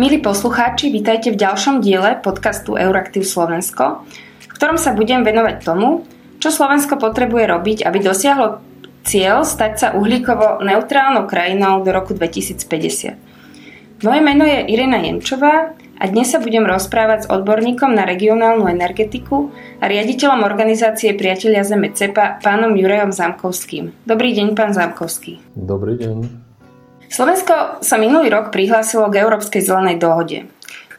Milí poslucháči, vítajte v ďalšom diele podcastu Euraktiv Slovensko, v ktorom sa budem venovať tomu, čo Slovensko potrebuje robiť, aby dosiahlo cieľ stať sa uhlíkovo neutrálnou krajinou do roku 2050. Moje meno je Irina Jemčová a dnes sa budem rozprávať s odborníkom na regionálnu energetiku a riaditeľom organizácie Priatelia Zeme CEPA, pánom Jurajom Zamkovským. Dobrý deň, pán Zamkovský. Dobrý deň. Slovensko sa minulý rok prihlásilo k Európskej zelenej dohode.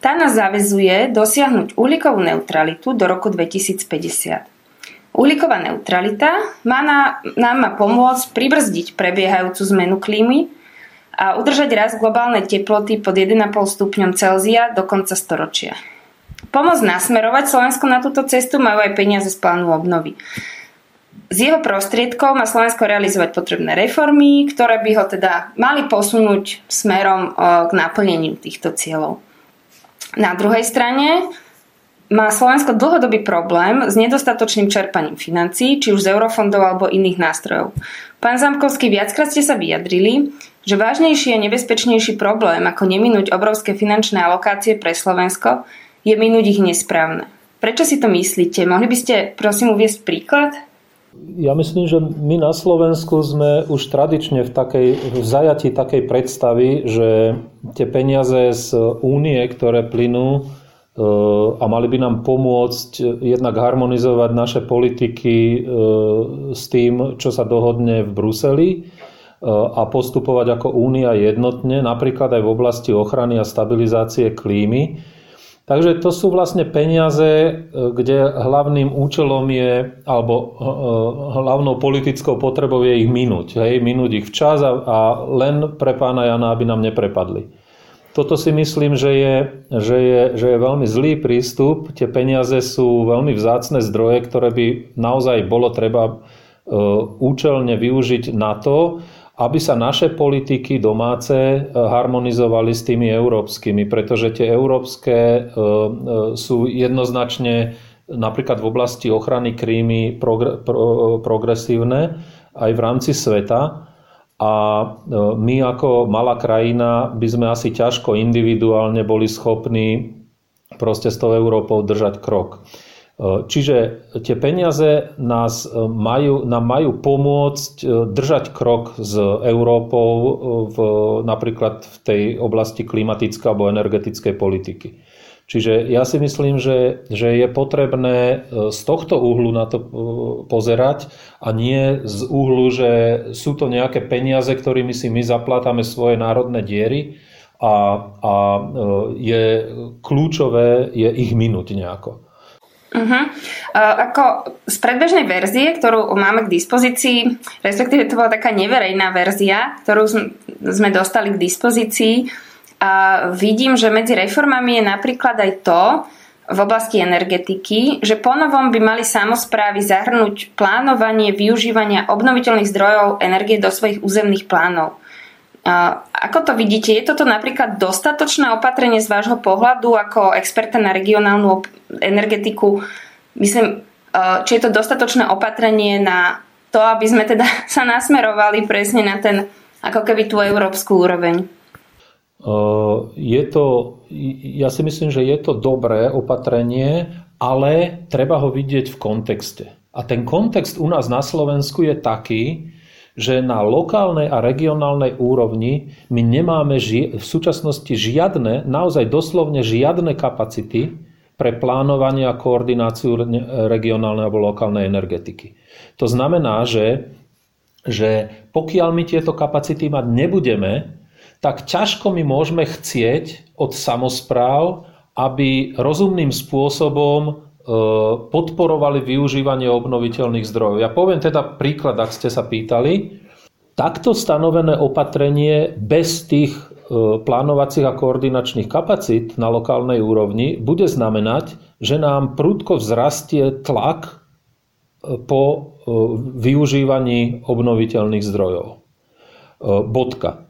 Tá nás zavezuje dosiahnuť uhlíkovú neutralitu do roku 2050. Uhlíková neutralita má na, nám má pomôcť pribrzdiť prebiehajúcu zmenu klímy a udržať rast globálnej teploty pod 1,5 stupňom Celzia do konca storočia. Pomoc nasmerovať Slovensko na túto cestu majú aj peniaze z plánu obnovy. Z jeho prostriedkov má Slovensko realizovať potrebné reformy, ktoré by ho teda mali posunúť smerom k naplneniu týchto cieľov. Na druhej strane má Slovensko dlhodobý problém s nedostatočným čerpaním financií, či už z eurofondov alebo iných nástrojov. Pán Zamkovský, viackrát ste sa vyjadrili, že vážnejší a nebezpečnejší problém, ako neminúť obrovské finančné alokácie pre Slovensko, je minúť ich nesprávne. Prečo si to myslíte? Mohli by ste prosím uviesť príklad? Ja myslím, že my na Slovensku sme už tradične v, takej, v zajati takej predstavy, že tie peniaze z únie, ktoré plynú e, a mali by nám pomôcť jednak harmonizovať naše politiky e, s tým, čo sa dohodne v Bruseli e, a postupovať ako únia jednotne, napríklad aj v oblasti ochrany a stabilizácie klímy Takže to sú vlastne peniaze, e, kde hlavným účelom je, alebo e, e, hlavnou politickou potrebou je ich minúť. Hej, minúť ich včas a, a len pre pána Jana, aby nám neprepadli. Toto si myslím, že je, že, je, že je veľmi zlý prístup. Tie peniaze sú veľmi vzácne zdroje, ktoré by naozaj bolo treba účelne využiť na to, aby sa naše politiky domáce e, harmonizovali s tými európskymi, pretože tie európske e, e, sú jednoznačne napríklad v oblasti ochrany krímy progresívne aj v rámci sveta. A my ako malá krajina by sme asi ťažko individuálne boli schopní proste s tou Európou držať krok. Čiže tie peniaze nás e, majú, nám majú pomôcť e, držať krok s Európou e, v, napríklad v tej oblasti klimatickej alebo energetickej politiky. Čiže ja si myslím, že, že je potrebné z tohto uhlu na to pozerať a nie z uhlu, že sú to nejaké peniaze, ktorými si my zaplatáme svoje národné diery a, a je kľúčové je ich minúť nejako. Uh-huh. Uh, ako z predbežnej verzie, ktorú máme k dispozícii, respektíve to bola taká neverejná verzia, ktorú sme dostali k dispozícii, a vidím, že medzi reformami je napríklad aj to, v oblasti energetiky, že ponovom by mali samozprávy zahrnúť plánovanie využívania obnoviteľných zdrojov energie do svojich územných plánov. Ako to vidíte? Je toto napríklad dostatočné opatrenie z vášho pohľadu ako experta na regionálnu energetiku? Myslím, či je to dostatočné opatrenie na to, aby sme teda sa nasmerovali presne na ten, ako keby tú európsku úroveň? Je to, ja si myslím, že je to dobré opatrenie, ale treba ho vidieť v kontexte. A ten kontext u nás na Slovensku je taký, že na lokálnej a regionálnej úrovni my nemáme ži- v súčasnosti žiadne, naozaj doslovne žiadne kapacity pre plánovanie a koordináciu regionálnej alebo lokálnej energetiky. To znamená, že, že pokiaľ my tieto kapacity mať nebudeme, tak ťažko my môžeme chcieť od samozpráv, aby rozumným spôsobom podporovali využívanie obnoviteľných zdrojov. Ja poviem teda príklad, ak ste sa pýtali. Takto stanovené opatrenie bez tých e, plánovacích a koordinačných kapacít na lokálnej úrovni bude znamenať, že nám prúdko vzrastie tlak e, po využívaní obnoviteľných zdrojov. Bodka.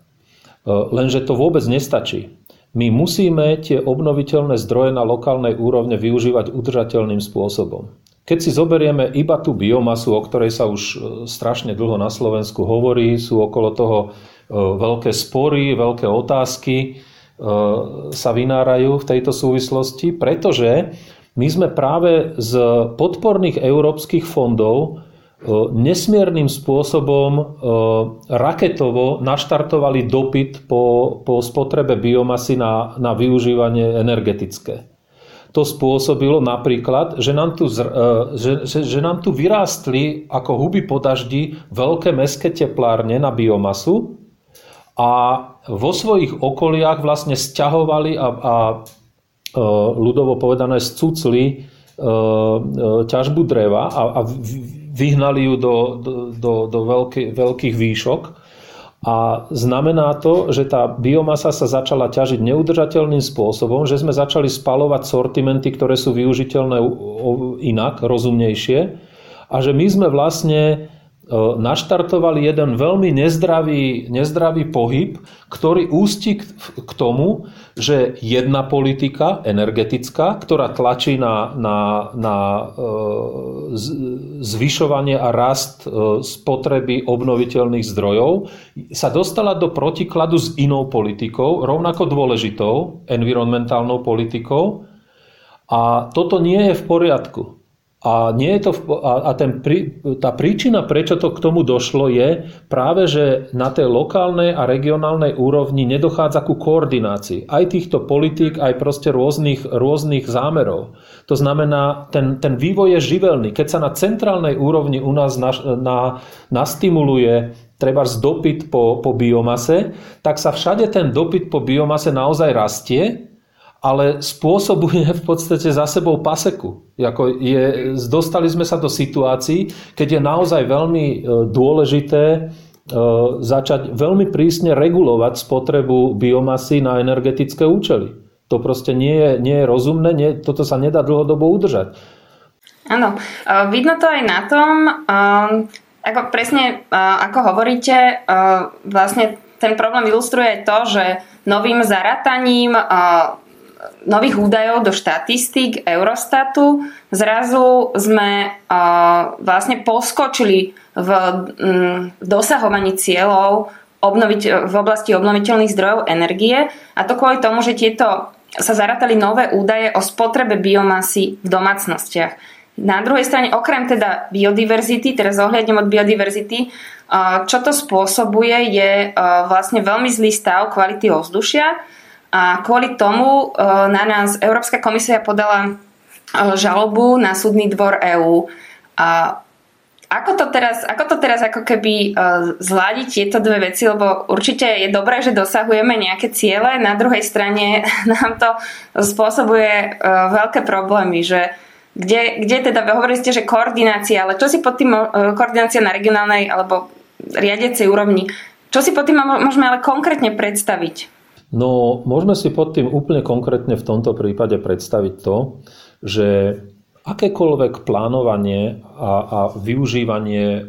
Lenže to vôbec nestačí. My musíme tie obnoviteľné zdroje na lokálnej úrovne využívať udržateľným spôsobom. Keď si zoberieme iba tú biomasu, o ktorej sa už e, strašne dlho na Slovensku hovorí, sú okolo toho e, veľké spory, veľké otázky, e, sa vynárajú v tejto súvislosti, pretože my sme práve z podporných európskych fondov nesmiernym spôsobom raketovo naštartovali dopyt po, po spotrebe biomasy na, na využívanie energetické. To spôsobilo napríklad, že nám, tu, že, že, že nám tu vyrástli ako huby po daždi veľké mestské teplárne na biomasu a vo svojich okoliach vlastne stiahovali a, a ľudovo povedané scucli ťažbu dreva a, a vyhnali ju do, do, do veľký, veľkých výšok. A znamená to, že tá biomasa sa začala ťažiť neudržateľným spôsobom, že sme začali spalovať sortimenty, ktoré sú využiteľné inak, rozumnejšie. A že my sme vlastne naštartovali jeden veľmi nezdravý, nezdravý pohyb, ktorý ústi k tomu, že jedna politika energetická, ktorá tlačí na, na, na zvyšovanie a rast spotreby obnoviteľných zdrojov, sa dostala do protikladu s inou politikou, rovnako dôležitou, environmentálnou politikou. A toto nie je v poriadku. A, nie je to, a, ten, tá príčina, prečo to k tomu došlo, je práve, že na tej lokálnej a regionálnej úrovni nedochádza ku koordinácii aj týchto politík, aj proste rôznych, rôznych zámerov. To znamená, ten, ten vývoj je živelný. Keď sa na centrálnej úrovni u nás na, na, nastimuluje treba dopyt po, po biomase, tak sa všade ten dopyt po biomase naozaj rastie ale spôsobuje v podstate za sebou paseku. Jako je, dostali sme sa do situácií, keď je naozaj veľmi e, dôležité e, začať veľmi prísne regulovať spotrebu biomasy na energetické účely. To proste nie je, nie je rozumné, nie, toto sa nedá dlhodobo udržať. Áno, e, vidno to aj na tom, ako presne ako hovoríte, vlastne ten problém ilustruje to, že novým zarataním nových údajov do štatistík Eurostatu zrazu sme vlastne poskočili v dosahovaní cieľov obnoviť, v oblasti obnoviteľných zdrojov energie a to kvôli tomu, že tieto sa zaratali nové údaje o spotrebe biomasy v domácnostiach. Na druhej strane, okrem teda biodiverzity, teraz ohľadnem od biodiverzity, čo to spôsobuje je vlastne veľmi zlý stav kvality ovzdušia, a kvôli tomu e, na nás Európska komisia podala e, žalobu na súdny dvor EÚ. A ako to teraz, ako to teraz ako keby e, zladiť tieto dve veci, lebo určite je dobré, že dosahujeme nejaké ciele, na druhej strane nám to spôsobuje veľké problémy, že kde, kde teda, hovorili ste, že koordinácia, ale čo si pod tým koordinácia na regionálnej alebo riadecej úrovni, čo si pod tým môžeme ale konkrétne predstaviť? No, môžeme si pod tým úplne konkrétne v tomto prípade predstaviť to, že akékoľvek plánovanie a, a využívanie e,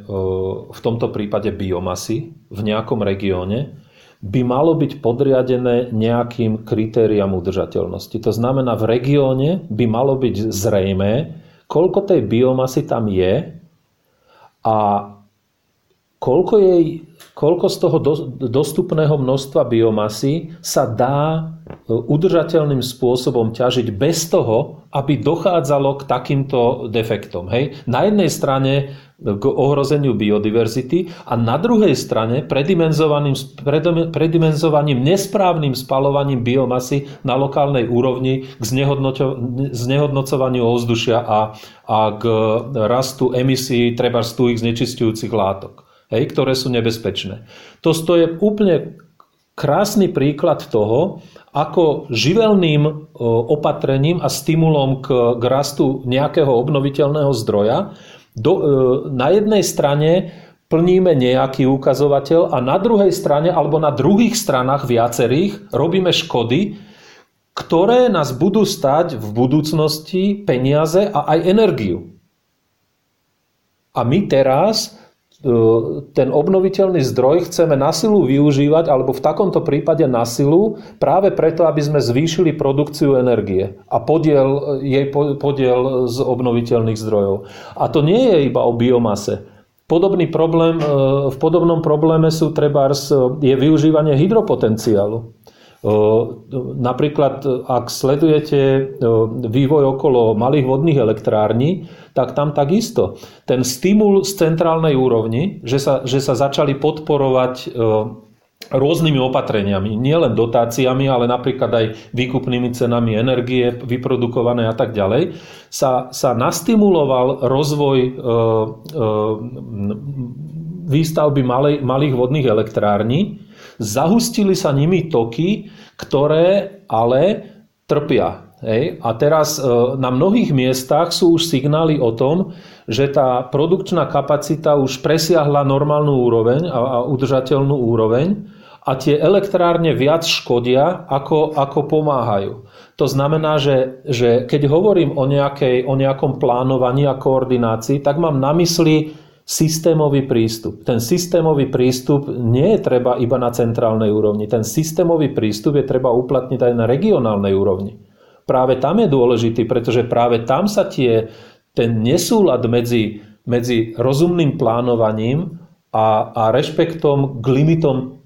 v tomto prípade biomasy v nejakom regióne by malo byť podriadené nejakým kritériám udržateľnosti. To znamená, v regióne by malo byť zrejmé, koľko tej biomasy tam je a koľko jej koľko z toho dostupného množstva biomasy sa dá e, udržateľným spôsobom ťažiť bez toho, aby dochádzalo k takýmto defektom. Hej? Na jednej strane k ohrozeniu biodiverzity a na druhej strane predimenzovaným, predimenzovaním nesprávnym spalovaním biomasy na lokálnej úrovni k znehodnocovaniu ovzdušia a, a k rastu emisí treba z tuhých znečistujúcich látok hej, ktoré sú nebezpečné. To je úplne krásny príklad toho, ako živelným opatrením a stimulom k, k rastu nejakého obnoviteľného zdroja do, e, na jednej strane plníme nejaký ukazovateľ a na druhej strane alebo na druhých stranách viacerých robíme škody, ktoré nás budú stať v budúcnosti peniaze a aj energiu. A my teraz E, ten obnoviteľný zdroj chceme na silu využívať, alebo v takomto prípade na silu, práve preto, aby sme zvýšili produkciu energie a podiel, jej podiel z obnoviteľných zdrojov. A to nie je iba o biomase. Podobný problém, e, v podobnom probléme sú trebárs, je využívanie hydropotenciálu. Napríklad, ak sledujete vývoj okolo malých vodných elektrární, tak tam takisto. Ten stimul z centrálnej úrovni, že sa, že sa začali podporovať rôznymi opatreniami, nielen dotáciami, ale napríklad aj výkupnými cenami energie vyprodukované a tak ďalej, sa, sa nastimuloval rozvoj výstavby malej, malých vodných elektrární, zahustili sa nimi toky, ktoré ale trpia. Hej. A teraz e, na mnohých miestach sú už signály o tom, že tá produkčná kapacita už presiahla normálnu úroveň a, a udržateľnú úroveň a tie elektrárne viac škodia, ako, ako pomáhajú. To znamená, že, že keď hovorím o, nejakej, o nejakom plánovaní a koordinácii, tak mám na mysli systémový prístup. Ten systémový prístup nie je treba iba na centrálnej úrovni. Ten systémový prístup je treba uplatniť aj na regionálnej úrovni. Práve tam je dôležitý, pretože práve tam sa tie, ten nesúlad medzi, medzi rozumným plánovaním a, a rešpektom k limitom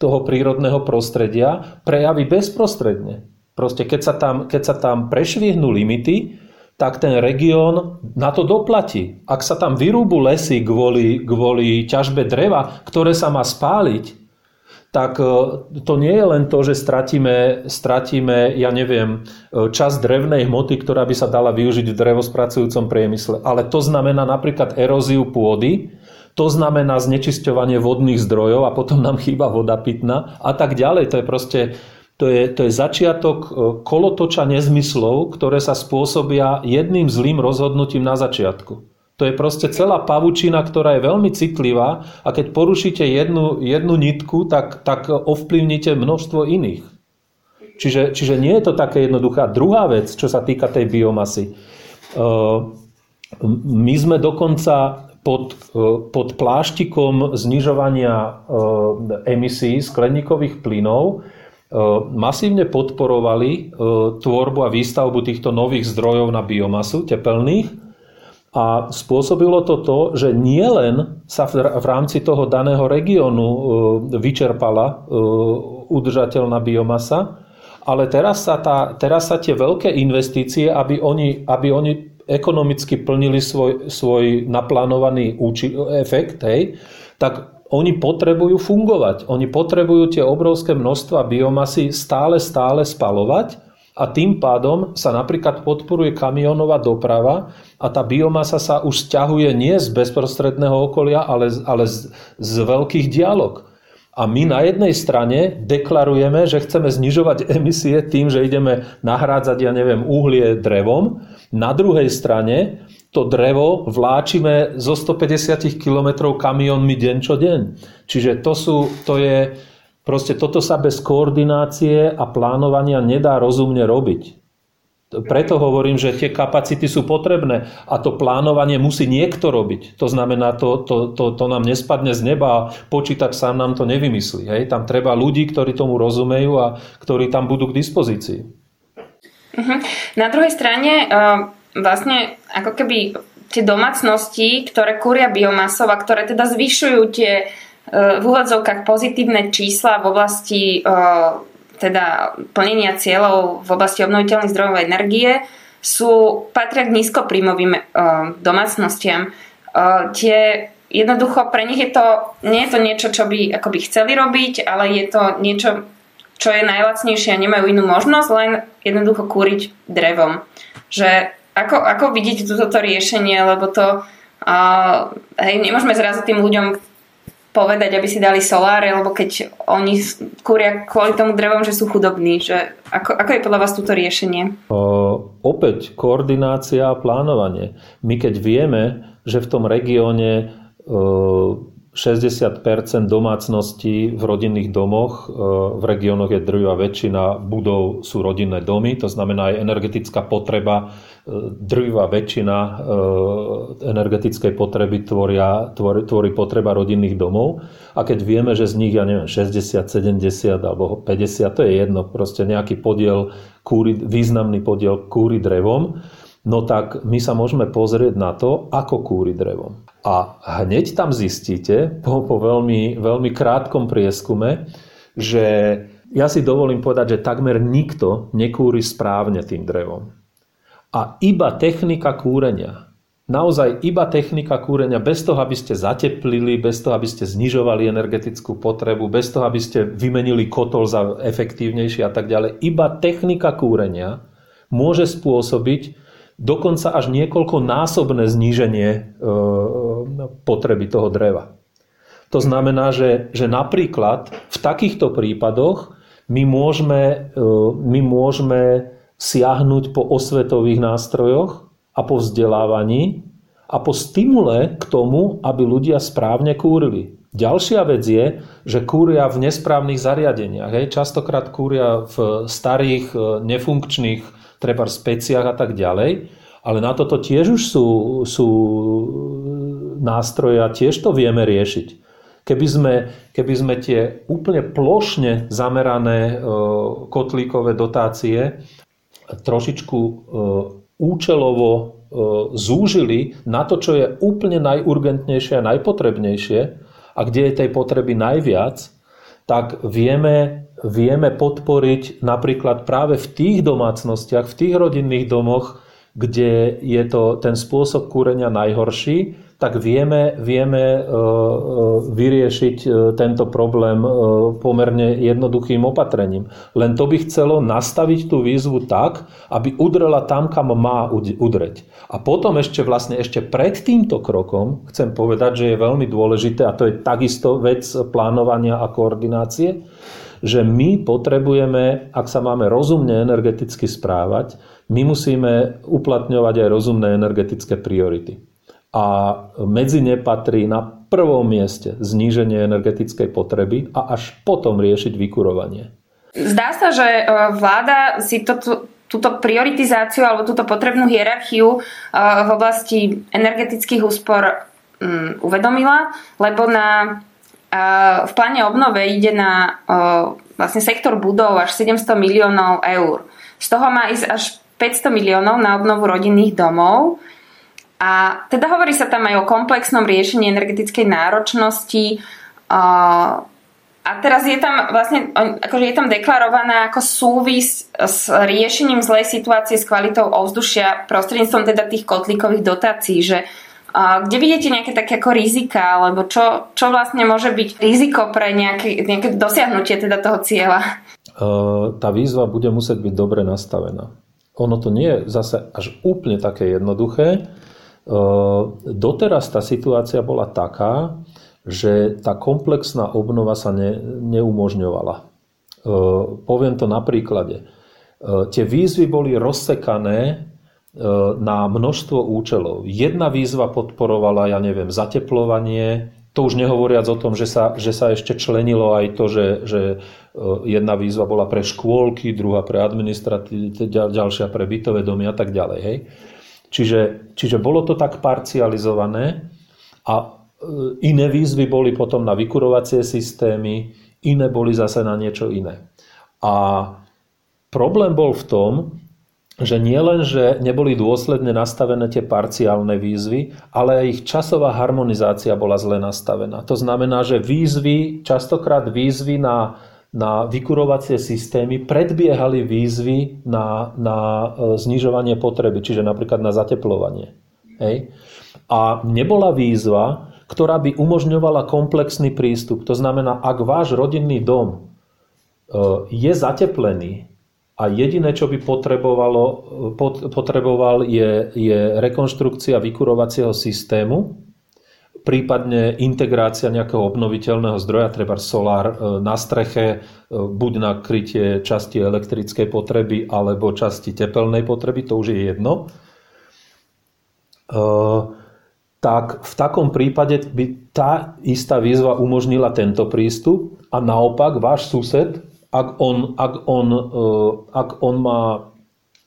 toho prírodného prostredia prejaví bezprostredne. Proste keď sa tam, keď sa tam prešvihnú limity, tak ten región na to doplatí. Ak sa tam vyrúbu lesy kvôli, kvôli ťažbe dreva, ktoré sa má spáliť, tak e, to nie je len to, že stratíme, stratíme ja neviem, e, čas drevnej hmoty, ktorá by sa dala využiť v drevospracujúcom priemysle, ale to znamená napríklad eróziu pôdy, to znamená znečisťovanie vodných zdrojov a potom nám chýba voda pitná a tak ďalej. To je proste to je, to je začiatok e, kolotoča nezmyslov, ktoré sa spôsobia jedným zlým rozhodnutím na začiatku. To je proste celá pavučina, ktorá je veľmi citlivá a keď porušíte jednu, jednu nitku, tak, tak ovplyvnite množstvo iných. Čiže, čiže nie je to také jednoduché. Druhá vec, čo sa týka tej biomasy. E, my sme dokonca pod, e, pod pláštikom znižovania emisí skleníkových plynov masívne podporovali tvorbu a výstavbu týchto nových zdrojov na biomasu tepelných a spôsobilo to to, že nielen sa v rámci toho daného regiónu vyčerpala udržateľná biomasa, ale teraz sa, tá, teraz sa tie veľké investície, aby oni, aby oni ekonomicky plnili svoj, svoj naplánovaný efekt, hej, tak oni potrebujú fungovať. Oni potrebujú tie obrovské množstva biomasy stále, stále spalovať a tým pádom sa napríklad podporuje kamionová doprava a tá biomasa sa už stiahuje nie z bezprostredného okolia, ale, ale z, z veľkých dialog. A my na jednej strane deklarujeme, že chceme znižovať emisie tým, že ideme nahrádzať, ja neviem, uhlie drevom. Na druhej strane to drevo vláčime zo 150 km kamionmi deň čo deň. Čiže to, sú, to je, proste toto sa bez koordinácie a plánovania nedá rozumne robiť. Preto hovorím, že tie kapacity sú potrebné a to plánovanie musí niekto robiť. To znamená, to, to, to, to nám nespadne z neba a počítač sám nám to nevymyslí. Hej? Tam treba ľudí, ktorí tomu rozumejú a ktorí tam budú k dispozícii. Uh-huh. Na druhej strane uh, vlastne ako keby tie domácnosti, ktoré kúria biomasov a ktoré teda zvyšujú tie uh, v úvodzovkách pozitívne čísla v oblasti uh, teda plnenia cieľov v oblasti obnoviteľných zdrojov energie sú, patria k nízkopríjmovým uh, domácnostiam. Tie jednoducho pre nich je to, nie je to niečo, čo by akoby chceli robiť, ale je to niečo, čo je najlacnejšie a nemajú inú možnosť, len jednoducho kúriť drevom. Že ako, ako vidíte toto riešenie, lebo to uh, hej, nemôžeme zrazu tým ľuďom, povedať, aby si dali soláre, lebo keď oni kúria kvôli tomu drevom, že sú chudobní. Že ako, ako je podľa vás túto riešenie? O, opäť koordinácia a plánovanie. My keď vieme, že v tom regióne 60% domácností v rodinných domoch, e, v regiónoch je drvivá väčšina budov sú rodinné domy, to znamená aj energetická potreba, e, drvivá väčšina e, energetickej potreby tvoria, tvorí, tvorí potreba rodinných domov. A keď vieme, že z nich, ja neviem, 60, 70 alebo 50, to je jedno, proste nejaký podiel, kúry, významný podiel kúry drevom, no tak my sa môžeme pozrieť na to, ako kúri drevom. A hneď tam zistíte, po, po veľmi, veľmi krátkom prieskume, že ja si dovolím povedať, že takmer nikto nekúri správne tým drevom. A iba technika kúrenia, naozaj iba technika kúrenia, bez toho, aby ste zateplili, bez toho, aby ste znižovali energetickú potrebu, bez toho, aby ste vymenili kotol za efektívnejší a tak ďalej, iba technika kúrenia môže spôsobiť dokonca až niekoľko násobné zníženie e, potreby toho dreva. To znamená, že, že napríklad v takýchto prípadoch my môžeme, e, my môžeme siahnuť po osvetových nástrojoch a po vzdelávaní a po stimule k tomu, aby ľudia správne kúrili. Ďalšia vec je, že kúria v nesprávnych zariadeniach. Hej. Častokrát kúria v starých, e, nefunkčných, treba speciách a tak ďalej. Ale na toto tiež už sú, sú nástroje a tiež to vieme riešiť. Keby sme, keby sme tie úplne plošne zamerané e, kotlíkové dotácie trošičku e, účelovo e, zúžili na to, čo je úplne najurgentnejšie a najpotrebnejšie a kde je tej potreby najviac, tak vieme, vieme podporiť napríklad práve v tých domácnostiach, v tých rodinných domoch, kde je to ten spôsob kúrenia najhorší, tak vieme, vieme e, e, vyriešiť e, tento problém pomerne jednoduchým opatrením. Len to by chcelo nastaviť tú výzvu tak, aby udrela tam, kam má udreť. A potom ešte vlastne ešte pred týmto krokom chcem povedať, že je veľmi dôležité, a to je takisto vec plánovania a koordinácie, že my potrebujeme, ak sa máme rozumne energeticky správať, my musíme uplatňovať aj rozumné energetické priority a medzi ne patrí na prvom mieste zníženie energetickej potreby a až potom riešiť vykurovanie. Zdá sa, že e, vláda si to, túto prioritizáciu alebo túto potrebnú hierarchiu e, v oblasti energetických úspor mm, uvedomila, lebo na, v pláne obnove ide na vlastne sektor budov až 700 miliónov eur. Z toho má ísť až 500 miliónov na obnovu rodinných domov a teda hovorí sa tam aj o komplexnom riešení energetickej náročnosti. A teraz je tam vlastne, akože je tam deklarovaná ako súvis s riešením zlej situácie s kvalitou ovzdušia prostredníctvom teda tých kotlíkových dotácií, že kde vidíte nejaké také ako rizika, alebo čo, čo vlastne môže byť riziko pre nejaké, nejaké dosiahnutie teda toho cieľa? Tá výzva bude musieť byť dobre nastavená. Ono to nie je zase až úplne také jednoduché, Doteraz tá situácia bola taká, že tá komplexná obnova sa ne, neumožňovala. Poviem to na príklade. Tie výzvy boli rozsekané na množstvo účelov. Jedna výzva podporovala, ja neviem, zateplovanie, to už nehovoriac o tom, že sa, že sa ešte členilo aj to, že, že jedna výzva bola pre škôlky, druhá pre administratívu, ďalšia pre bytové domy a tak ďalej. Hej. Čiže, čiže bolo to tak parcializované a e, iné výzvy boli potom na vykurovacie systémy, iné boli zase na niečo iné. A problém bol v tom, že nie len, že neboli dôsledne nastavené tie parciálne výzvy, ale aj ich časová harmonizácia bola zle nastavená. To znamená, že výzvy, častokrát výzvy na na vykurovacie systémy predbiehali výzvy na, na e, znižovanie potreby, čiže napríklad na zateplovanie. Hej? A nebola výzva, ktorá by umožňovala komplexný prístup. To znamená, ak váš rodinný dom e, je zateplený a jediné, čo by potrebovalo, e, potreboval, je, je rekonštrukcia vykurovacieho systému, prípadne integrácia nejakého obnoviteľného zdroja, treba solár e, na streche, e, buď na krytie časti elektrickej potreby alebo časti tepelnej potreby, to už je jedno, e, tak v takom prípade by tá istá výzva umožnila tento prístup a naopak váš sused, ak on, ak on, ak on má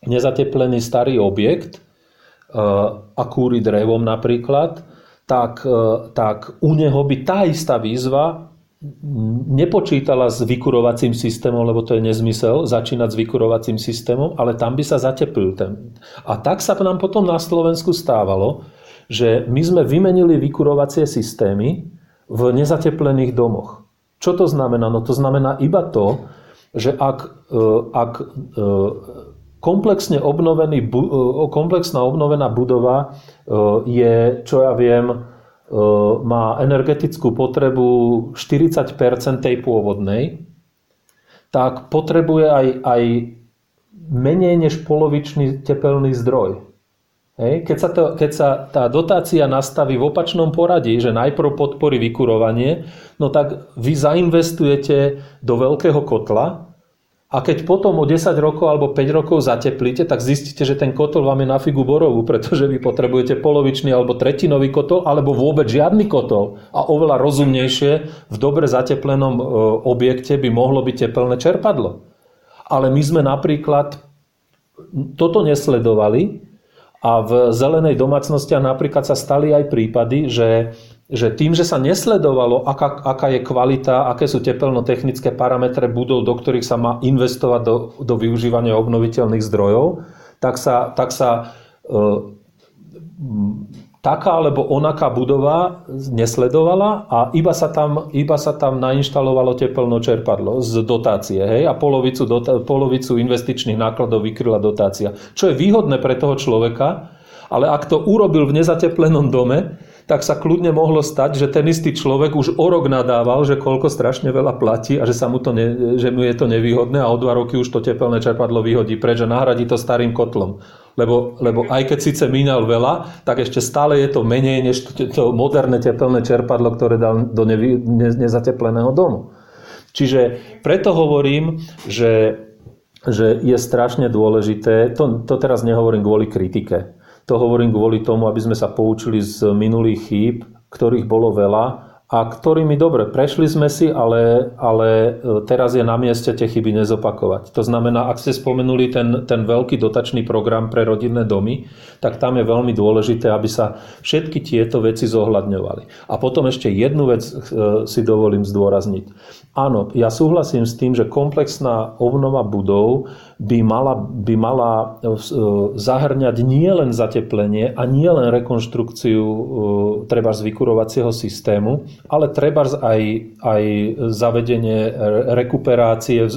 nezateplený starý objekt a kúri drevom napríklad, tak, e, tak u neho by tá istá výzva nepočítala s vykurovacím systémom, lebo to je nezmysel začínať s vykurovacím systémom, ale tam by sa zateplil ten. A tak sa nám potom na Slovensku stávalo, že my sme vymenili vykurovacie systémy v nezateplených domoch. Čo to znamená? No to znamená iba to, že ak, ak komplexne obnovený, komplexná obnovená budova je, čo ja viem, má energetickú potrebu 40 tej pôvodnej, tak potrebuje aj, aj menej než polovičný tepelný zdroj. Hej. Keď, sa to, keď sa tá dotácia nastaví v opačnom poradí, že najprv podporí vykurovanie, no tak vy zainvestujete do veľkého kotla a keď potom o 10 rokov alebo 5 rokov zateplíte, tak zistíte, že ten kotol vám je na figu borovú, pretože vy potrebujete polovičný alebo tretinový kotol alebo vôbec žiadny kotol. A oveľa rozumnejšie v dobre zateplenom e, objekte by mohlo byť teplné čerpadlo. Ale my sme napríklad toto nesledovali a v zelenej domácnosti napríklad sa stali aj prípady, že, že tým, že sa nesledovalo, aká, aká je kvalita, aké sú teplnotechnické parametre budov, do ktorých sa má investovať do, do využívania obnoviteľných zdrojov, tak sa, tak sa e, taká alebo onaká budova nesledovala a iba sa tam, iba sa tam nainštalovalo teplno čerpadlo z dotácie hej, a polovicu, dota, polovicu investičných nákladov vykryla dotácia. Čo je výhodné pre toho človeka, ale ak to urobil v nezateplenom dome, tak sa kľudne mohlo stať, že ten istý človek už o rok nadával, že koľko strašne veľa platí a že, sa mu, to ne, že mu je to nevýhodné a o dva roky už to tepelné čerpadlo vyhodí preč a nahradí to starým kotlom lebo, lebo aj keď síce minal veľa, tak ešte stále je to menej než to, to moderné tepelné čerpadlo, ktoré dal do nevy, ne, nezatepleného domu. Čiže preto hovorím, že, že je strašne dôležité, to, to teraz nehovorím kvôli kritike, to hovorím kvôli tomu, aby sme sa poučili z minulých chýb, ktorých bolo veľa a ktorými dobre, prešli sme si, ale, ale e, teraz je na mieste tie chyby nezopakovať. To znamená, ak ste spomenuli ten, ten veľký dotačný program pre rodinné domy, tak tam je veľmi dôležité, aby sa všetky tieto veci zohľadňovali. A potom ešte jednu vec e, si dovolím zdôrazniť. Áno, ja súhlasím s tým, že komplexná obnova budov by mala, by mala e, zahrňať nie len zateplenie a nie len rekonštrukciu treba z vykurovacieho systému, ale treba aj, aj zavedenie rekuperácie, e,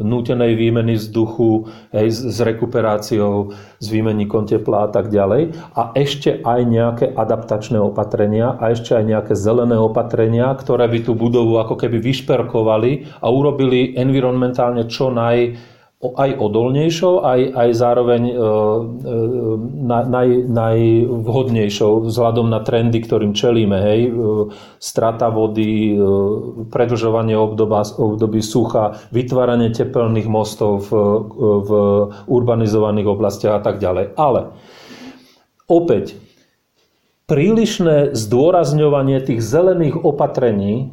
nútenej výmeny vzduchu hej, s rekuperáciou, s výmenníkom tepla a tak ďalej. A ešte aj nejaké adaptačné opatrenia a ešte aj nejaké zelené opatrenia, ktoré by tú budovu ako keby vyšperkovali a urobili environmentálne čo naj aj odolnejšou, aj, aj zároveň e, e, naj, najvhodnejšou vzhľadom na trendy, ktorým čelíme. Hej? E, strata vody, predlžovanie obdoba, období sucha, vytváranie tepelných mostov v, v urbanizovaných oblastiach a tak ďalej. Ale opäť, prílišné zdôrazňovanie tých zelených opatrení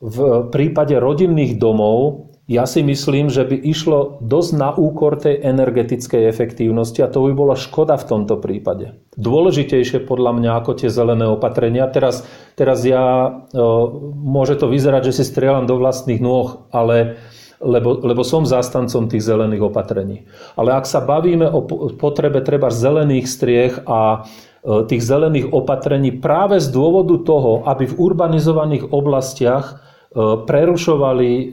v prípade rodinných domov ja si myslím, že by išlo dosť na úkor tej energetickej efektívnosti a to by bola škoda v tomto prípade. Dôležitejšie podľa mňa ako tie zelené opatrenia. Teraz, teraz ja, môže to vyzerať, že si strieľam do vlastných nôh, ale lebo, lebo som zástancom tých zelených opatrení. Ale ak sa bavíme o potrebe treba zelených striech a tých zelených opatrení práve z dôvodu toho, aby v urbanizovaných oblastiach E, prerušovali e,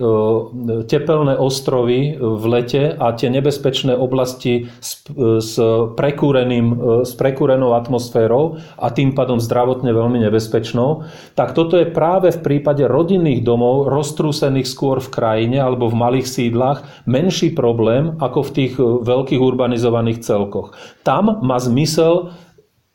tepelné ostrovy v lete a tie nebezpečné oblasti s, s, prekúreným, e, s prekúrenou atmosférou a tým pádom zdravotne veľmi nebezpečnou, tak toto je práve v prípade rodinných domov roztrúsených skôr v krajine alebo v malých sídlach menší problém ako v tých veľkých urbanizovaných celkoch. Tam má zmysel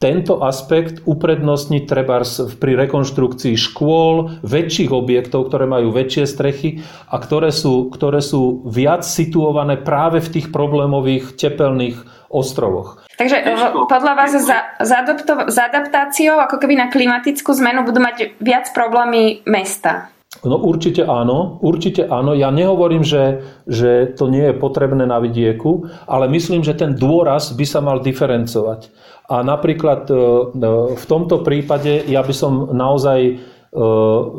tento aspekt uprednostniť treba pri rekonštrukcii škôl, väčších objektov, ktoré majú väčšie strechy a ktoré sú, ktoré sú viac situované práve v tých problémových tepelných ostrovoch. Takže podľa vás za, za, adapto, za adaptáciou ako keby na klimatickú zmenu budú mať viac problémy mesta? No určite áno, určite áno. Ja nehovorím, že, že to nie je potrebné na vidieku, ale myslím, že ten dôraz by sa mal diferencovať. A napríklad e, e, v tomto prípade ja by som naozaj e,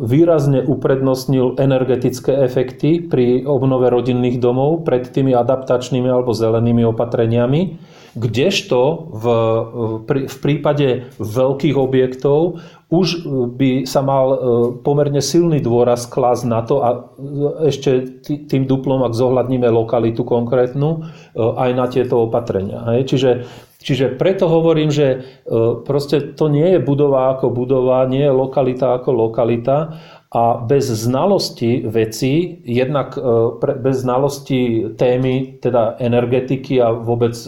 výrazne uprednostnil energetické efekty pri obnove rodinných domov pred tými adaptačnými alebo zelenými opatreniami. Kdežto v, v prípade veľkých objektov už by sa mal e, pomerne silný dôraz klásť na to a ešte tým duplom, ak zohľadníme lokalitu konkrétnu, e, aj na tieto opatrenia. Čiže Čiže preto hovorím, že e, proste to nie je budova ako budova, nie je lokalita ako lokalita a bez znalosti veci, jednak e, bez znalosti témy, teda energetiky a vôbec e,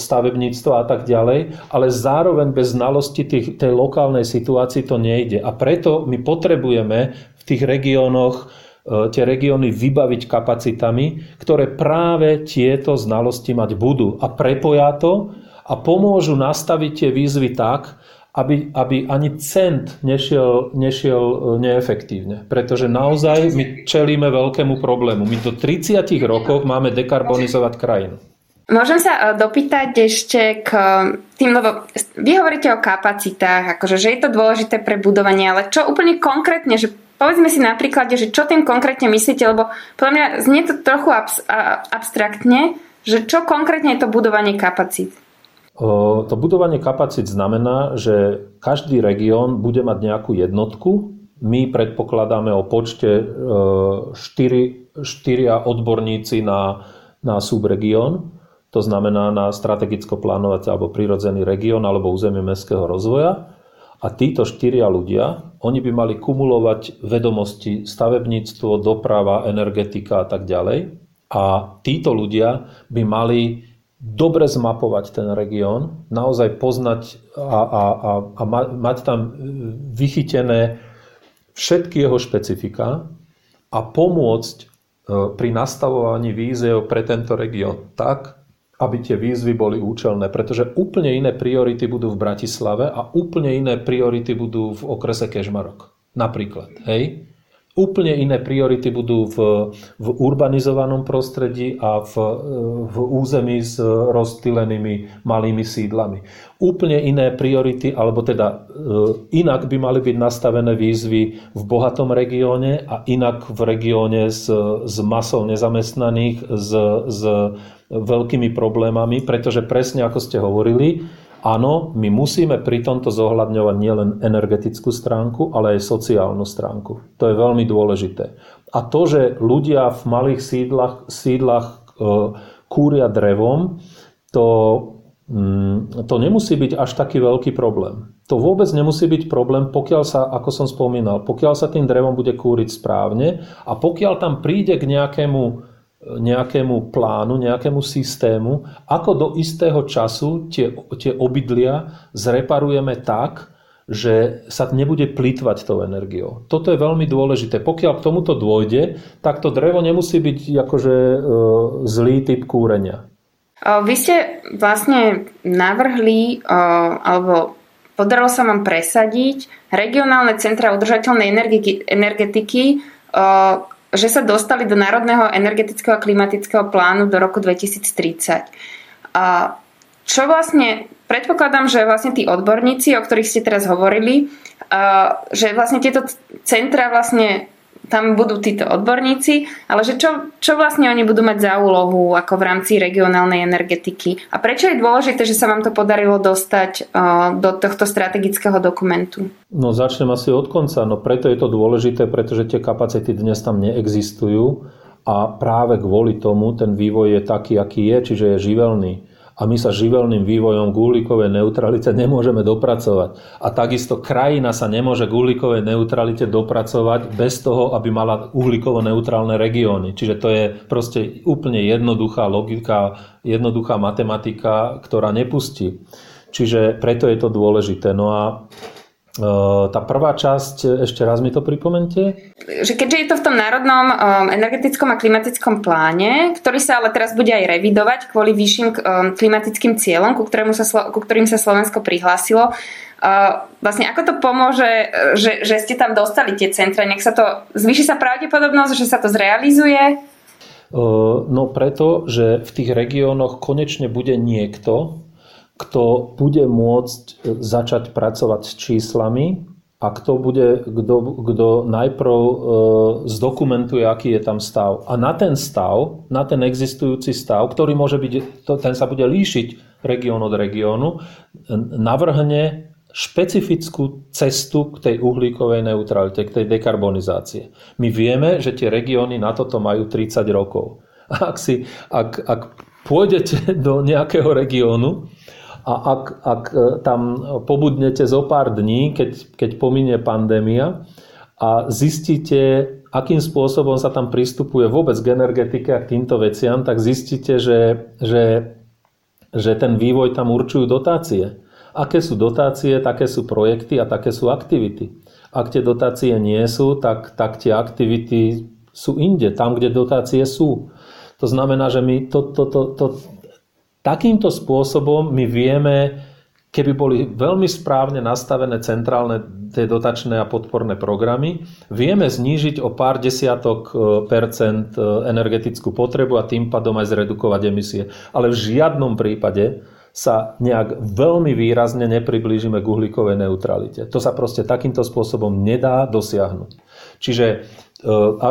stavebníctva a tak ďalej, ale zároveň bez znalosti tých, tej lokálnej situácii to nejde. A preto my potrebujeme v tých regiónoch tie regióny vybaviť kapacitami, ktoré práve tieto znalosti mať budú. A prepoja to a pomôžu nastaviť tie výzvy tak, aby, aby ani cent nešiel, nešiel e, neefektívne. Pretože naozaj my čelíme veľkému problému. My do 30 rokov máme dekarbonizovať krajinu. Môžem sa e, dopýtať ešte k tým, lebo vy hovoríte o kapacitách, akože, že je to dôležité pre budovanie, ale čo úplne konkrétne, že povedzme si na príklade, že čo tým konkrétne myslíte, lebo podľa mňa znie to trochu abs- abstraktne, že čo konkrétne je to budovanie kapacít? To budovanie kapacít znamená, že každý región bude mať nejakú jednotku. My predpokladáme o počte 4, 4 odborníci na, na subregión, to znamená na strategicko plánovací alebo prirodzený región alebo územie mestského rozvoja. A títo štyria ľudia, oni by mali kumulovať vedomosti stavebníctvo, doprava, energetika a tak ďalej. A títo ľudia by mali dobre zmapovať ten región, naozaj poznať a, a, a, a mať tam vychytené všetky jeho špecifika a pomôcť e, pri nastavovaní víziev pre tento región tak, aby tie výzvy boli účelné, pretože úplne iné priority budú v Bratislave a úplne iné priority budú v okrese Kežmarok. Napríklad. Hej? Úplne iné priority budú v, v urbanizovanom prostredí a v, v území s rozstylenými malými sídlami. Úplne iné priority, alebo teda e, inak by mali byť nastavené výzvy v bohatom regióne a inak v regióne s, s masou nezamestnaných, s, s veľkými problémami, pretože presne ako ste hovorili, Áno, my musíme pri tomto zohľadňovať nielen energetickú stránku, ale aj sociálnu stránku. To je veľmi dôležité. A to, že ľudia v malých sídlach, sídlach e, kúria drevom, to, mm, to nemusí byť až taký veľký problém. To vôbec nemusí byť problém, pokiaľ sa, ako som spomínal, pokiaľ sa tým drevom bude kúriť správne a pokiaľ tam príde k nejakému nejakému plánu, nejakému systému, ako do istého času tie, tie obydlia zreparujeme tak, že sa nebude plýtvať tou energiou. Toto je veľmi dôležité. Pokiaľ k tomuto dôjde, tak to drevo nemusí byť akože e, zlý typ kúrenia. Vy ste vlastne navrhli, alebo podarilo sa vám presadiť regionálne centra udržateľnej energetiky, že sa dostali do Národného energetického a klimatického plánu do roku 2030. A čo vlastne, predpokladám, že vlastne tí odborníci, o ktorých ste teraz hovorili, že vlastne tieto centra vlastne tam budú títo odborníci, ale že čo, čo vlastne oni budú mať za úlohu ako v rámci regionálnej energetiky? A prečo je dôležité, že sa vám to podarilo dostať do tohto strategického dokumentu? No začnem asi od konca, no preto je to dôležité, pretože tie kapacity dnes tam neexistujú. A práve kvôli tomu ten vývoj je taký, aký je, čiže je živelný a my sa živelným vývojom k uhlíkovej neutralite nemôžeme dopracovať. A takisto krajina sa nemôže k uhlíkovej neutralite dopracovať bez toho, aby mala uhlíkovo-neutrálne regióny. Čiže to je proste úplne jednoduchá logika, jednoduchá matematika, ktorá nepustí. Čiže preto je to dôležité. No a tá prvá časť, ešte raz mi to pripomente. Že keďže je to v tom národnom energetickom a klimatickom pláne, ktorý sa ale teraz bude aj revidovať kvôli vyšším klimatickým cieľom, ku, sa, ku ktorým sa Slovensko prihlásilo, vlastne ako to pomôže, že, že ste tam dostali tie centra? Nech sa to, zvýši sa pravdepodobnosť, že sa to zrealizuje? No preto, že v tých regiónoch konečne bude niekto, kto bude môcť e, začať pracovať s číslami a kto, bude, kto, kto najprv e, zdokumentuje, aký je tam stav. A na ten stav, na ten existujúci stav, ktorý môže byť, to, ten sa bude líšiť región od regiónu, navrhne špecifickú cestu k tej uhlíkovej neutralite, k tej dekarbonizácie. My vieme, že tie regióny na toto majú 30 rokov. Ak, si, ak, ak pôjdete do nejakého regiónu a ak, ak e, tam pobudnete zo pár dní, keď, keď pominie pandémia a zistíte, akým spôsobom sa tam pristupuje vôbec k energetike a k týmto veciam, tak zistíte, že, že, že ten vývoj tam určujú dotácie. Aké sú dotácie, také sú projekty a také sú aktivity. Ak tie dotácie nie sú, tak, tak tie aktivity sú inde, tam, kde dotácie sú. To znamená, že my to, to, to, to, Takýmto spôsobom my vieme, keby boli veľmi správne nastavené centrálne tie dotačné a podporné programy, vieme znížiť o pár desiatok e, percent e, energetickú potrebu a tým pádom aj zredukovať emisie. Ale v žiadnom prípade sa nejak veľmi výrazne nepriblížime k uhlíkovej neutralite. To sa proste takýmto spôsobom nedá dosiahnuť. Čiže e, a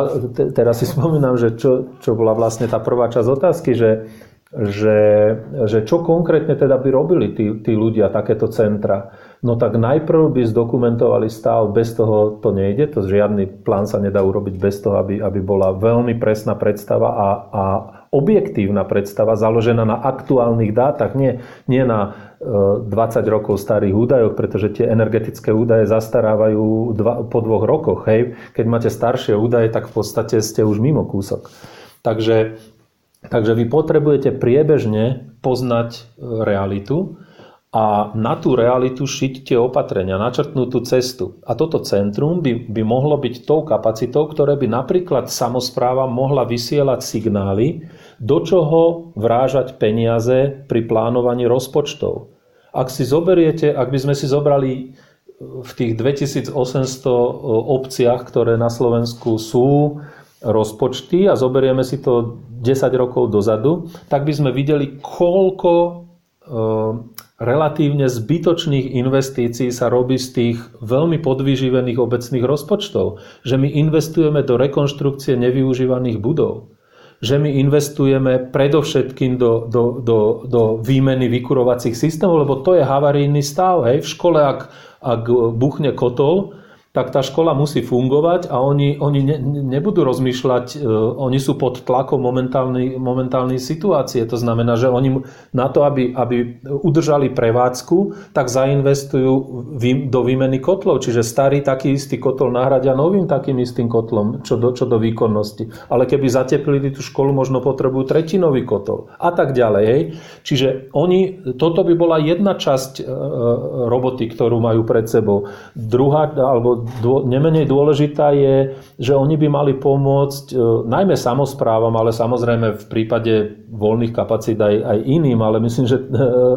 teraz si spomínam, že čo, čo bola vlastne tá prvá časť otázky, že že, že čo konkrétne teda by robili tí, tí ľudia, takéto centra. No tak najprv by zdokumentovali stav, bez toho to nejde, to žiadny plán sa nedá urobiť bez toho, aby, aby bola veľmi presná predstava a, a objektívna predstava založená na aktuálnych dátach, nie, nie na 20 e, rokov starých údajoch, pretože tie energetické údaje zastarávajú dva, po dvoch rokoch. Hej. Keď máte staršie údaje, tak v podstate ste už mimo kúsok. Takže Takže vy potrebujete priebežne poznať e, realitu a na tú realitu šiť tie opatrenia, načrtnúť tú cestu. A toto centrum by, by mohlo byť tou kapacitou, ktoré by napríklad samozpráva mohla vysielať signály, do čoho vrážať peniaze pri plánovaní rozpočtov. Ak si zoberiete, ak by sme si zobrali e, v tých 2800 e, obciach, ktoré na Slovensku sú, rozpočty a zoberieme si to 10 rokov dozadu, tak by sme videli, koľko e, relatívne zbytočných investícií sa robí z tých veľmi podvyživených obecných rozpočtov. Že my investujeme do rekonštrukcie nevyužívaných budov. Že my investujeme predovšetkým do, do, do, do výmeny vykurovacích systémov, lebo to je havarijný stav. Hej. V škole, ak, ak buchne kotol, tak tá škola musí fungovať a oni, oni ne, nebudú rozmýšľať, e, oni sú pod tlakom momentálnej, momentálnej situácie. To znamená, že oni na to, aby, aby udržali prevádzku, tak zainvestujú do výmeny kotlov. Čiže starý taký istý kotol nahradia novým takým istým kotlom, čo do, čo do výkonnosti. Ale keby zateplili tú školu, možno potrebujú tretinový kotol a tak ďalej. Hej. Čiže oni, toto by bola jedna časť e, e, roboty, ktorú majú pred sebou. Druhá, alebo dô, nemenej dôležitá je, že oni by mali pomôcť e, najmä samozprávam, ale samozrejme v prípade voľných kapacít aj, aj iným, ale myslím, že e,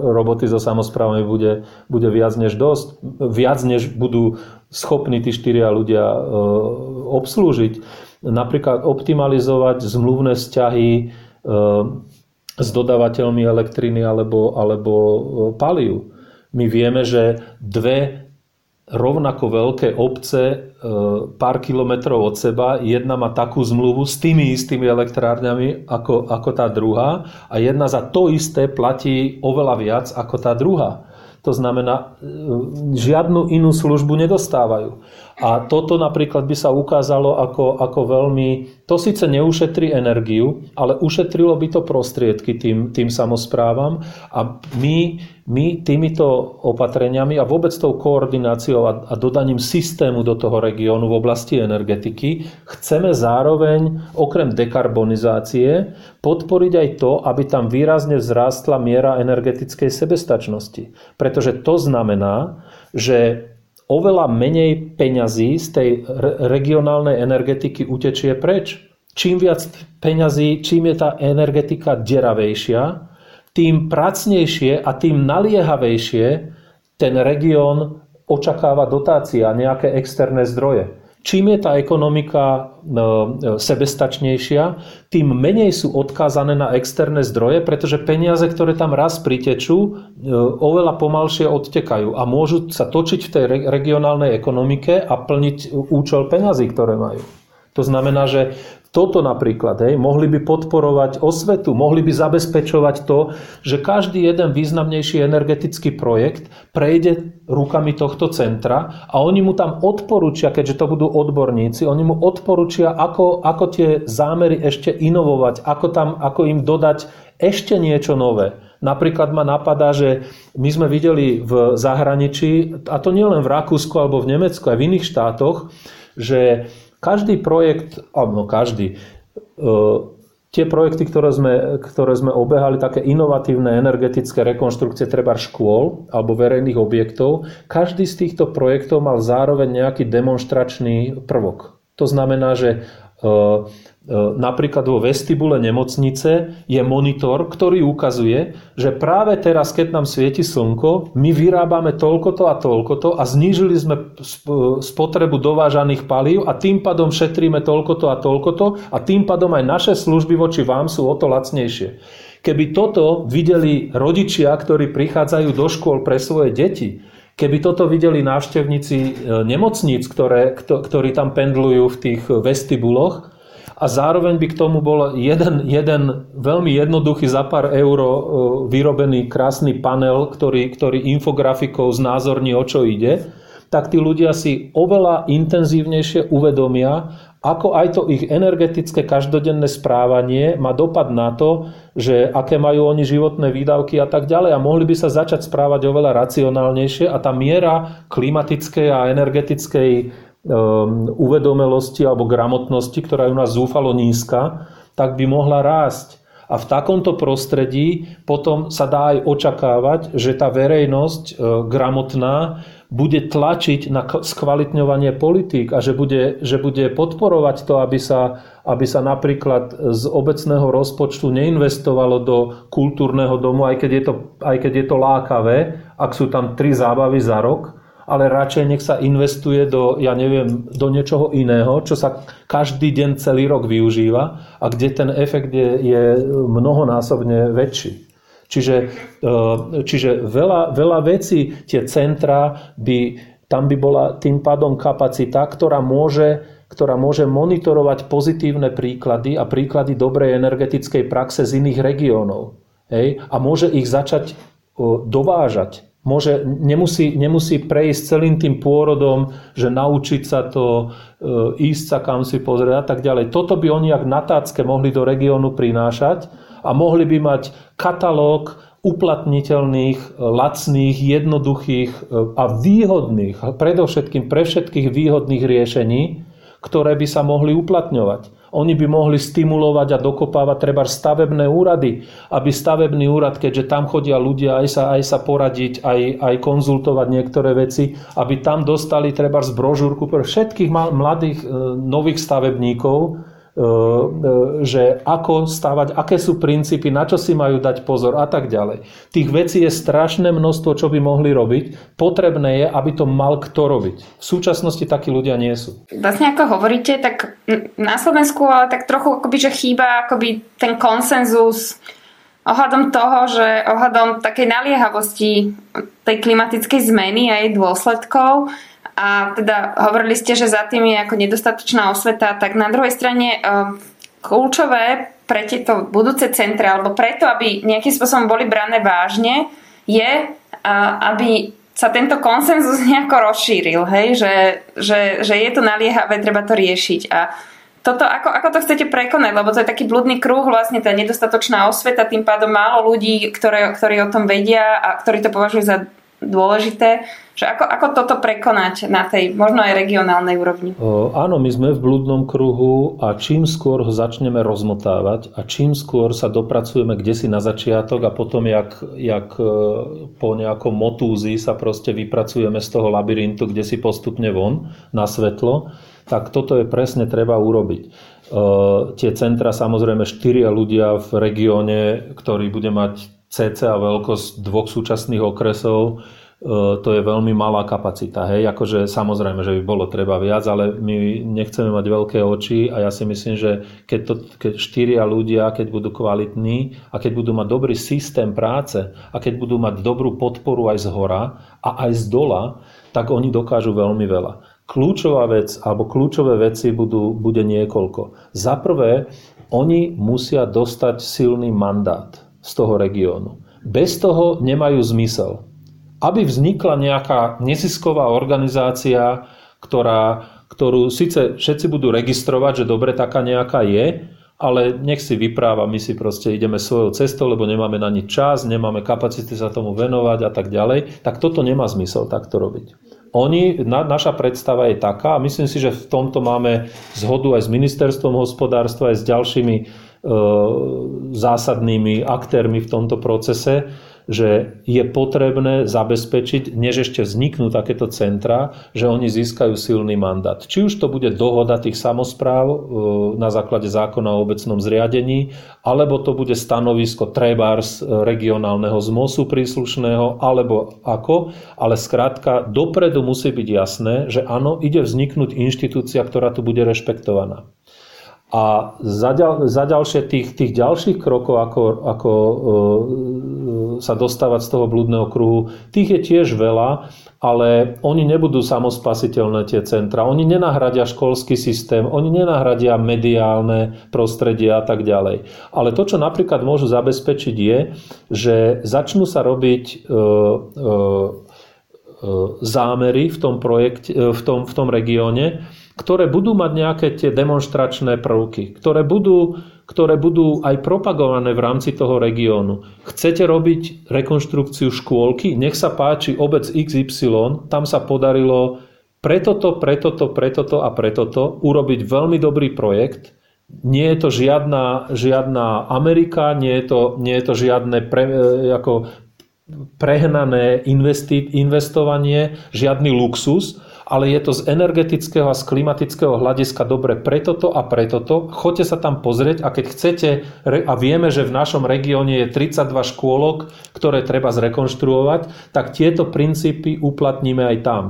roboty so samozprávami bude, bude viac než dosť. Viac než budú schopní tí štyria ľudia e, obslúžiť. Napríklad optimalizovať zmluvné vzťahy s dodávateľmi elektriny alebo, alebo paliu. My vieme, že dve rovnako veľké obce e, pár kilometrov od seba. Jedna má takú zmluvu s tými istými elektrárňami ako, ako tá druhá a jedna za to isté platí oveľa viac ako tá druhá. To znamená, e, žiadnu inú službu nedostávajú. A toto napríklad by sa ukázalo ako, ako veľmi... To síce neušetrí energiu, ale ušetrilo by to prostriedky tým, tým samozprávam a my, my týmito opatreniami a vôbec tou koordináciou a, dodaním systému do toho regiónu v oblasti energetiky chceme zároveň okrem dekarbonizácie podporiť aj to, aby tam výrazne vzrástla miera energetickej sebestačnosti. Pretože to znamená, že oveľa menej peňazí z tej regionálnej energetiky utečie preč. Čím viac peňazí, čím je tá energetika deravejšia, tým pracnejšie a tým naliehavejšie ten región očakáva dotácia a nejaké externé zdroje. Čím je tá ekonomika e, sebestačnejšia, tým menej sú odkázané na externé zdroje, pretože peniaze, ktoré tam raz pritečú, e, oveľa pomalšie odtekajú a môžu sa točiť v tej regionálnej ekonomike a plniť účel peňazí, ktoré majú. To znamená, že toto napríklad, hej, mohli by podporovať osvetu, mohli by zabezpečovať to, že každý jeden významnejší energetický projekt prejde rukami tohto centra a oni mu tam odporúčia, keďže to budú odborníci, oni mu odporúčia, ako, ako tie zámery ešte inovovať, ako, tam, ako im dodať ešte niečo nové. Napríklad ma napadá, že my sme videli v zahraničí, a to nie len v Rakúsku alebo v Nemecku, aj v iných štátoch, že každý projekt, alebo každý, e, tie projekty, ktoré sme, ktoré sme obehali, také inovatívne energetické rekonštrukcie treba škôl alebo verejných objektov, každý z týchto projektov mal zároveň nejaký demonstračný prvok. To znamená, že e, napríklad vo vestibule nemocnice je monitor, ktorý ukazuje, že práve teraz, keď nám svieti slnko, my vyrábame toľkoto a toľkoto a znížili sme spotrebu dovážaných palív a tým pádom šetríme toľkoto a toľkoto a tým pádom aj naše služby voči vám sú o to lacnejšie. Keby toto videli rodičia, ktorí prichádzajú do škôl pre svoje deti, Keby toto videli návštevníci e, nemocníc, ktoré, ktorí tam pendlujú v tých vestibuloch, a zároveň by k tomu bol jeden, jeden veľmi jednoduchý za pár eur e, vyrobený krásny panel, ktorý, ktorý infografikou znázorní, o čo ide, tak tí ľudia si oveľa intenzívnejšie uvedomia, ako aj to ich energetické každodenné správanie má dopad na to, že aké majú oni životné výdavky a tak ďalej. A mohli by sa začať správať oveľa racionálnejšie a tá miera klimatickej a energetickej Um, uvedomelosti alebo gramotnosti, ktorá je u nás zúfalo nízka, tak by mohla rásť. A v takomto prostredí potom sa dá aj očakávať, že tá verejnosť e, gramotná bude tlačiť na skvalitňovanie politík a že bude, že bude podporovať to, aby sa, aby sa napríklad z obecného rozpočtu neinvestovalo do kultúrneho domu, aj keď je to, aj keď je to lákavé, ak sú tam tri zábavy za rok, ale radšej nech sa investuje do, ja neviem, do niečoho iného, čo sa každý deň celý rok využíva a kde ten efekt je, je mnohonásobne väčší. Čiže, e, čiže veľa, veľa vecí, tie centra, by, tam by bola tým pádom kapacita, ktorá môže, ktorá môže monitorovať pozitívne príklady a príklady dobrej energetickej praxe z iných regiónov. Hej? A môže ich začať dovážať Môže, nemusí, nemusí prejsť celým tým pôrodom, že naučiť sa to, e, ísť sa kam si pozrieť a tak ďalej. Toto by oni ak na tácke mohli do regiónu prinášať a mohli by mať katalóg uplatniteľných, lacných, jednoduchých e, a výhodných, predovšetkým pre všetkých výhodných riešení, ktoré by sa mohli uplatňovať. Oni by mohli stimulovať a dokopávať treba stavebné úrady, aby stavebný úrad, keďže tam chodia ľudia aj sa, aj sa poradiť, aj, aj konzultovať niektoré veci, aby tam dostali treba z brožúrku pre všetkých mladých e, nových stavebníkov, že ako stavať, aké sú princípy, na čo si majú dať pozor a tak ďalej. Tých vecí je strašné množstvo, čo by mohli robiť. Potrebné je, aby to mal kto robiť. V súčasnosti takí ľudia nie sú. Vlastne ako hovoríte, tak na Slovensku ale tak trochu akoby, že chýba akoby ten konsenzus ohľadom toho, že ohľadom takej naliehavosti tej klimatickej zmeny a jej dôsledkov, a teda hovorili ste, že za tým je ako nedostatočná osveta, tak na druhej strane ehm, kľúčové pre tieto budúce centre, alebo preto, aby nejakým spôsobom boli brané vážne, je, aby sa tento konsenzus nejako rozšíril, hej? Že, že, že je to naliehavé, treba to riešiť. A toto, ako, ako to chcete prekonať? Lebo to je taký blúdny kruh, vlastne tá nedostatočná osveta, tým pádom málo ľudí, ktoré, ktorí o tom vedia a ktorí to považujú za dôležité, že ako, ako toto prekonať na tej možno aj regionálnej úrovni? O, áno, my sme v blúdnom kruhu a čím skôr ho začneme rozmotávať a čím skôr sa dopracujeme kde si na začiatok a potom jak, jak e, po nejakom motúzi sa proste vypracujeme z toho labyrintu, kde si postupne von na svetlo, tak toto je presne treba urobiť. E, tie centra, samozrejme, štyria ľudia v regióne, ktorý bude mať cca veľkosť dvoch súčasných okresov, to je veľmi malá kapacita. Hej, akože samozrejme, že by bolo treba viac, ale my nechceme mať veľké oči a ja si myslím, že keď, to, keď štyria ľudia, keď budú kvalitní a keď budú mať dobrý systém práce a keď budú mať dobrú podporu aj z hora a aj z dola, tak oni dokážu veľmi veľa. Kľúčová vec alebo kľúčové veci budú, bude niekoľko. Za prvé, oni musia dostať silný mandát z toho regiónu. Bez toho nemajú zmysel aby vznikla nejaká nezisková organizácia, ktorá, ktorú síce všetci budú registrovať, že dobre, taká nejaká je, ale nech si vypráva, my si proste ideme svojou cestou, lebo nemáme na nič čas, nemáme kapacity sa tomu venovať a tak ďalej, tak toto nemá zmysel takto robiť. Oni, na, naša predstava je taká, a myslím si, že v tomto máme zhodu aj s ministerstvom hospodárstva, aj s ďalšími zásadnými aktérmi v tomto procese, že je potrebné zabezpečiť, než ešte vzniknú takéto centra, že oni získajú silný mandát. Či už to bude dohoda tých samozpráv e, na základe zákona o obecnom zriadení, alebo to bude stanovisko trebárs e, regionálneho zmosu príslušného, alebo ako, ale skrátka dopredu musí byť jasné, že áno, ide vzniknúť inštitúcia, ktorá tu bude rešpektovaná. A za, ďal, za ďalšie tých, tých ďalších krokov, ako, ako e, sa dostávať z toho blúdneho kruhu, tých je tiež veľa, ale oni nebudú samospasiteľné tie centra. Oni nenahradia školský systém, oni nenahradia mediálne prostredie a tak ďalej. Ale to, čo napríklad môžu zabezpečiť, je, že začnú sa robiť e, e, zámery v tom, projekte, v tom, v tom regióne, ktoré budú mať nejaké tie demonstračné prvky, ktoré budú, ktoré budú aj propagované v rámci toho regiónu. Chcete robiť rekonštrukciu škôlky? Nech sa páči obec XY, tam sa podarilo pretoto, pretoto, pretoto a pretoto urobiť veľmi dobrý projekt. Nie je to žiadna, žiadna Amerika, nie je to, nie je to žiadne pre, e, ako prehnané investi, investovanie, žiadny luxus, ale je to z energetického a z klimatického hľadiska dobre preto to a preto to. Choďte sa tam pozrieť a keď chcete, a vieme, že v našom regióne je 32 škôlok, ktoré treba zrekonštruovať, tak tieto princípy uplatníme aj tam.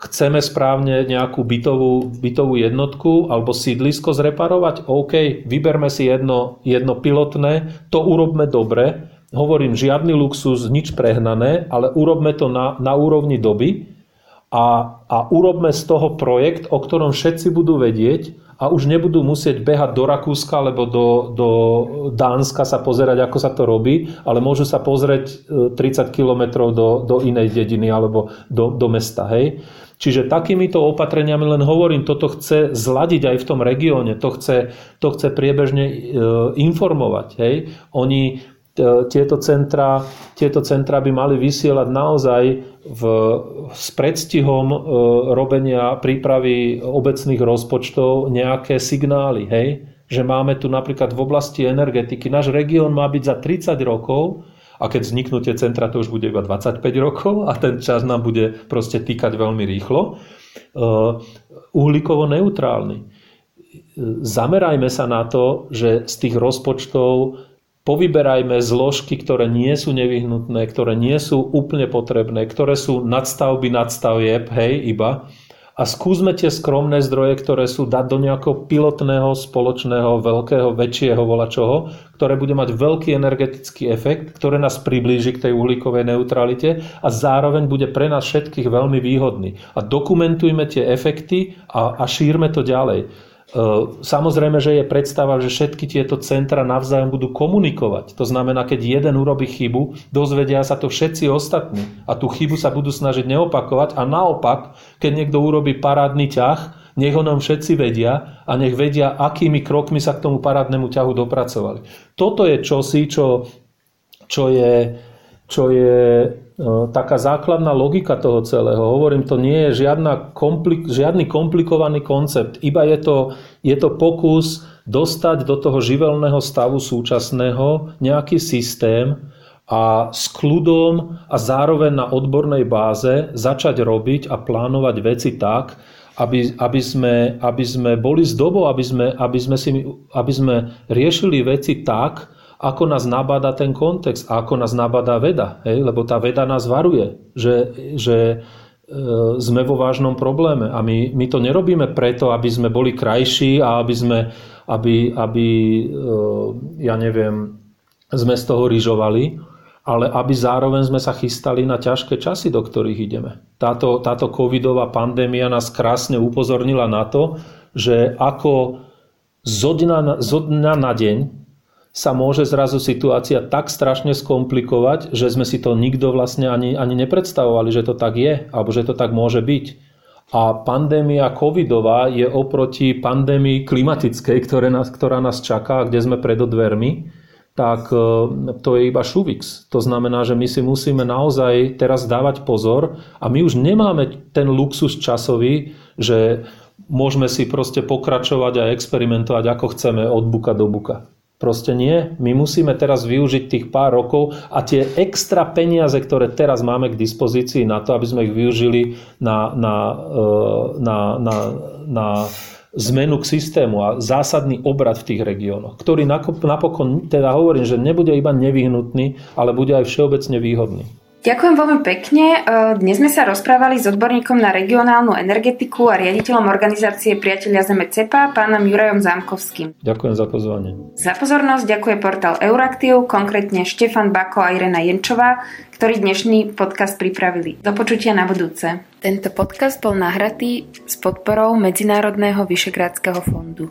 Chceme správne nejakú bytovú, bytovú jednotku alebo sídlisko zreparovať? OK, vyberme si jedno, jedno pilotné, to urobme dobre. Hovorím, žiadny luxus, nič prehnané, ale urobme to na, na úrovni doby a, a urobme z toho projekt, o ktorom všetci budú vedieť a už nebudú musieť behať do Rakúska alebo do, do Dánska sa pozerať, ako sa to robí, ale môžu sa pozrieť 30 e, kilometrov do, do inej dediny alebo do, do mesta. Hej? Čiže takýmito opatreniami len hovorím, toto chce zladiť aj v tom regióne, to chce, to chce priebežne e, informovať. Hej? Oni tieto centra, tieto centra by mali vysielať naozaj v, s predstihom e, robenia prípravy obecných rozpočtov nejaké signály. Hej? Že máme tu napríklad v oblasti energetiky, náš región má byť za 30 rokov a keď vzniknú tie centra, to už bude iba 25 rokov a ten čas nám bude proste týkať veľmi rýchlo. E, uhlíkovo neutrálny. Zamerajme sa na to, že z tých rozpočtov povyberajme zložky, ktoré nie sú nevyhnutné, ktoré nie sú úplne potrebné, ktoré sú nadstavby nadstavieb, hej, iba. A skúsme tie skromné zdroje, ktoré sú dať do nejakého pilotného, spoločného, veľkého, väčšieho volačoho, ktoré bude mať veľký energetický efekt, ktoré nás priblíži k tej uhlíkovej neutralite a zároveň bude pre nás všetkých veľmi výhodný. A dokumentujme tie efekty a, a šírme to ďalej. Ehm, samozrejme, že je predstava, že všetky tieto centra navzájom budú komunikovať. To znamená, keď jeden urobí chybu, dozvedia sa to všetci ostatní a tú chybu sa budú snažiť neopakovať a naopak, keď niekto urobí parádny ťah, nech ho nám všetci vedia a nech vedia, akými krokmi sa k tomu parádnemu ťahu dopracovali. Toto je čosi, čo, čo je, čo je taká základná logika toho celého. Hovorím, to nie je žiadna komplik- žiadny komplikovaný koncept, iba je to, je to pokus dostať do toho živelného stavu súčasného nejaký systém a s kľudom a zároveň na odbornej báze začať robiť a plánovať veci tak, aby, aby, sme, aby sme boli s dobou, aby sme, aby, sme aby sme riešili veci tak, ako nás nabáda ten kontext a ako nás nabáda veda. Hej? Lebo tá veda nás varuje, že, že e, sme vo vážnom probléme. A my, my to nerobíme preto, aby sme boli krajší a aby sme, aby, aby e, ja neviem, sme z toho ryžovali, ale aby zároveň sme sa chystali na ťažké časy, do ktorých ideme. Táto, táto covidová pandémia nás krásne upozornila na to, že ako zo dňa, zo dňa na deň sa môže zrazu situácia tak strašne skomplikovať, že sme si to nikto vlastne ani, ani nepredstavovali, že to tak je, alebo že to tak môže byť. A pandémia covidová je oproti pandémii klimatickej, ktoré nás, ktorá nás čaká, kde sme pred dvermi, tak e, to je iba šuvix. To znamená, že my si musíme naozaj teraz dávať pozor a my už nemáme ten luxus časový, že môžeme si proste pokračovať a experimentovať ako chceme od buka do buka. Proste nie. My musíme teraz využiť tých pár rokov a tie extra peniaze, ktoré teraz máme k dispozícii na to, aby sme ich využili na, na, e, na, na, na zmenu k systému a zásadný obrad v tých regiónoch, ktorý napokon, teda hovorím, že nebude iba nevyhnutný, ale bude aj všeobecne výhodný. Ďakujem veľmi pekne. E, dnes sme sa rozprávali s odborníkom na regionálnu energetiku a riaditeľom organizácie Priatelia Zeme CEPA, pánom Jurajom Zámkovským. Ďakujem za pozvanie. Za pozornosť ďakuje portál Euraktiv, konkrétne Štefan Bako a Irena Jenčová, ktorí dnešný podcast pripravili. Do počutia na budúce. Tento podcast bol nahratý s podporou Medzinárodného vyšegrádskeho fondu.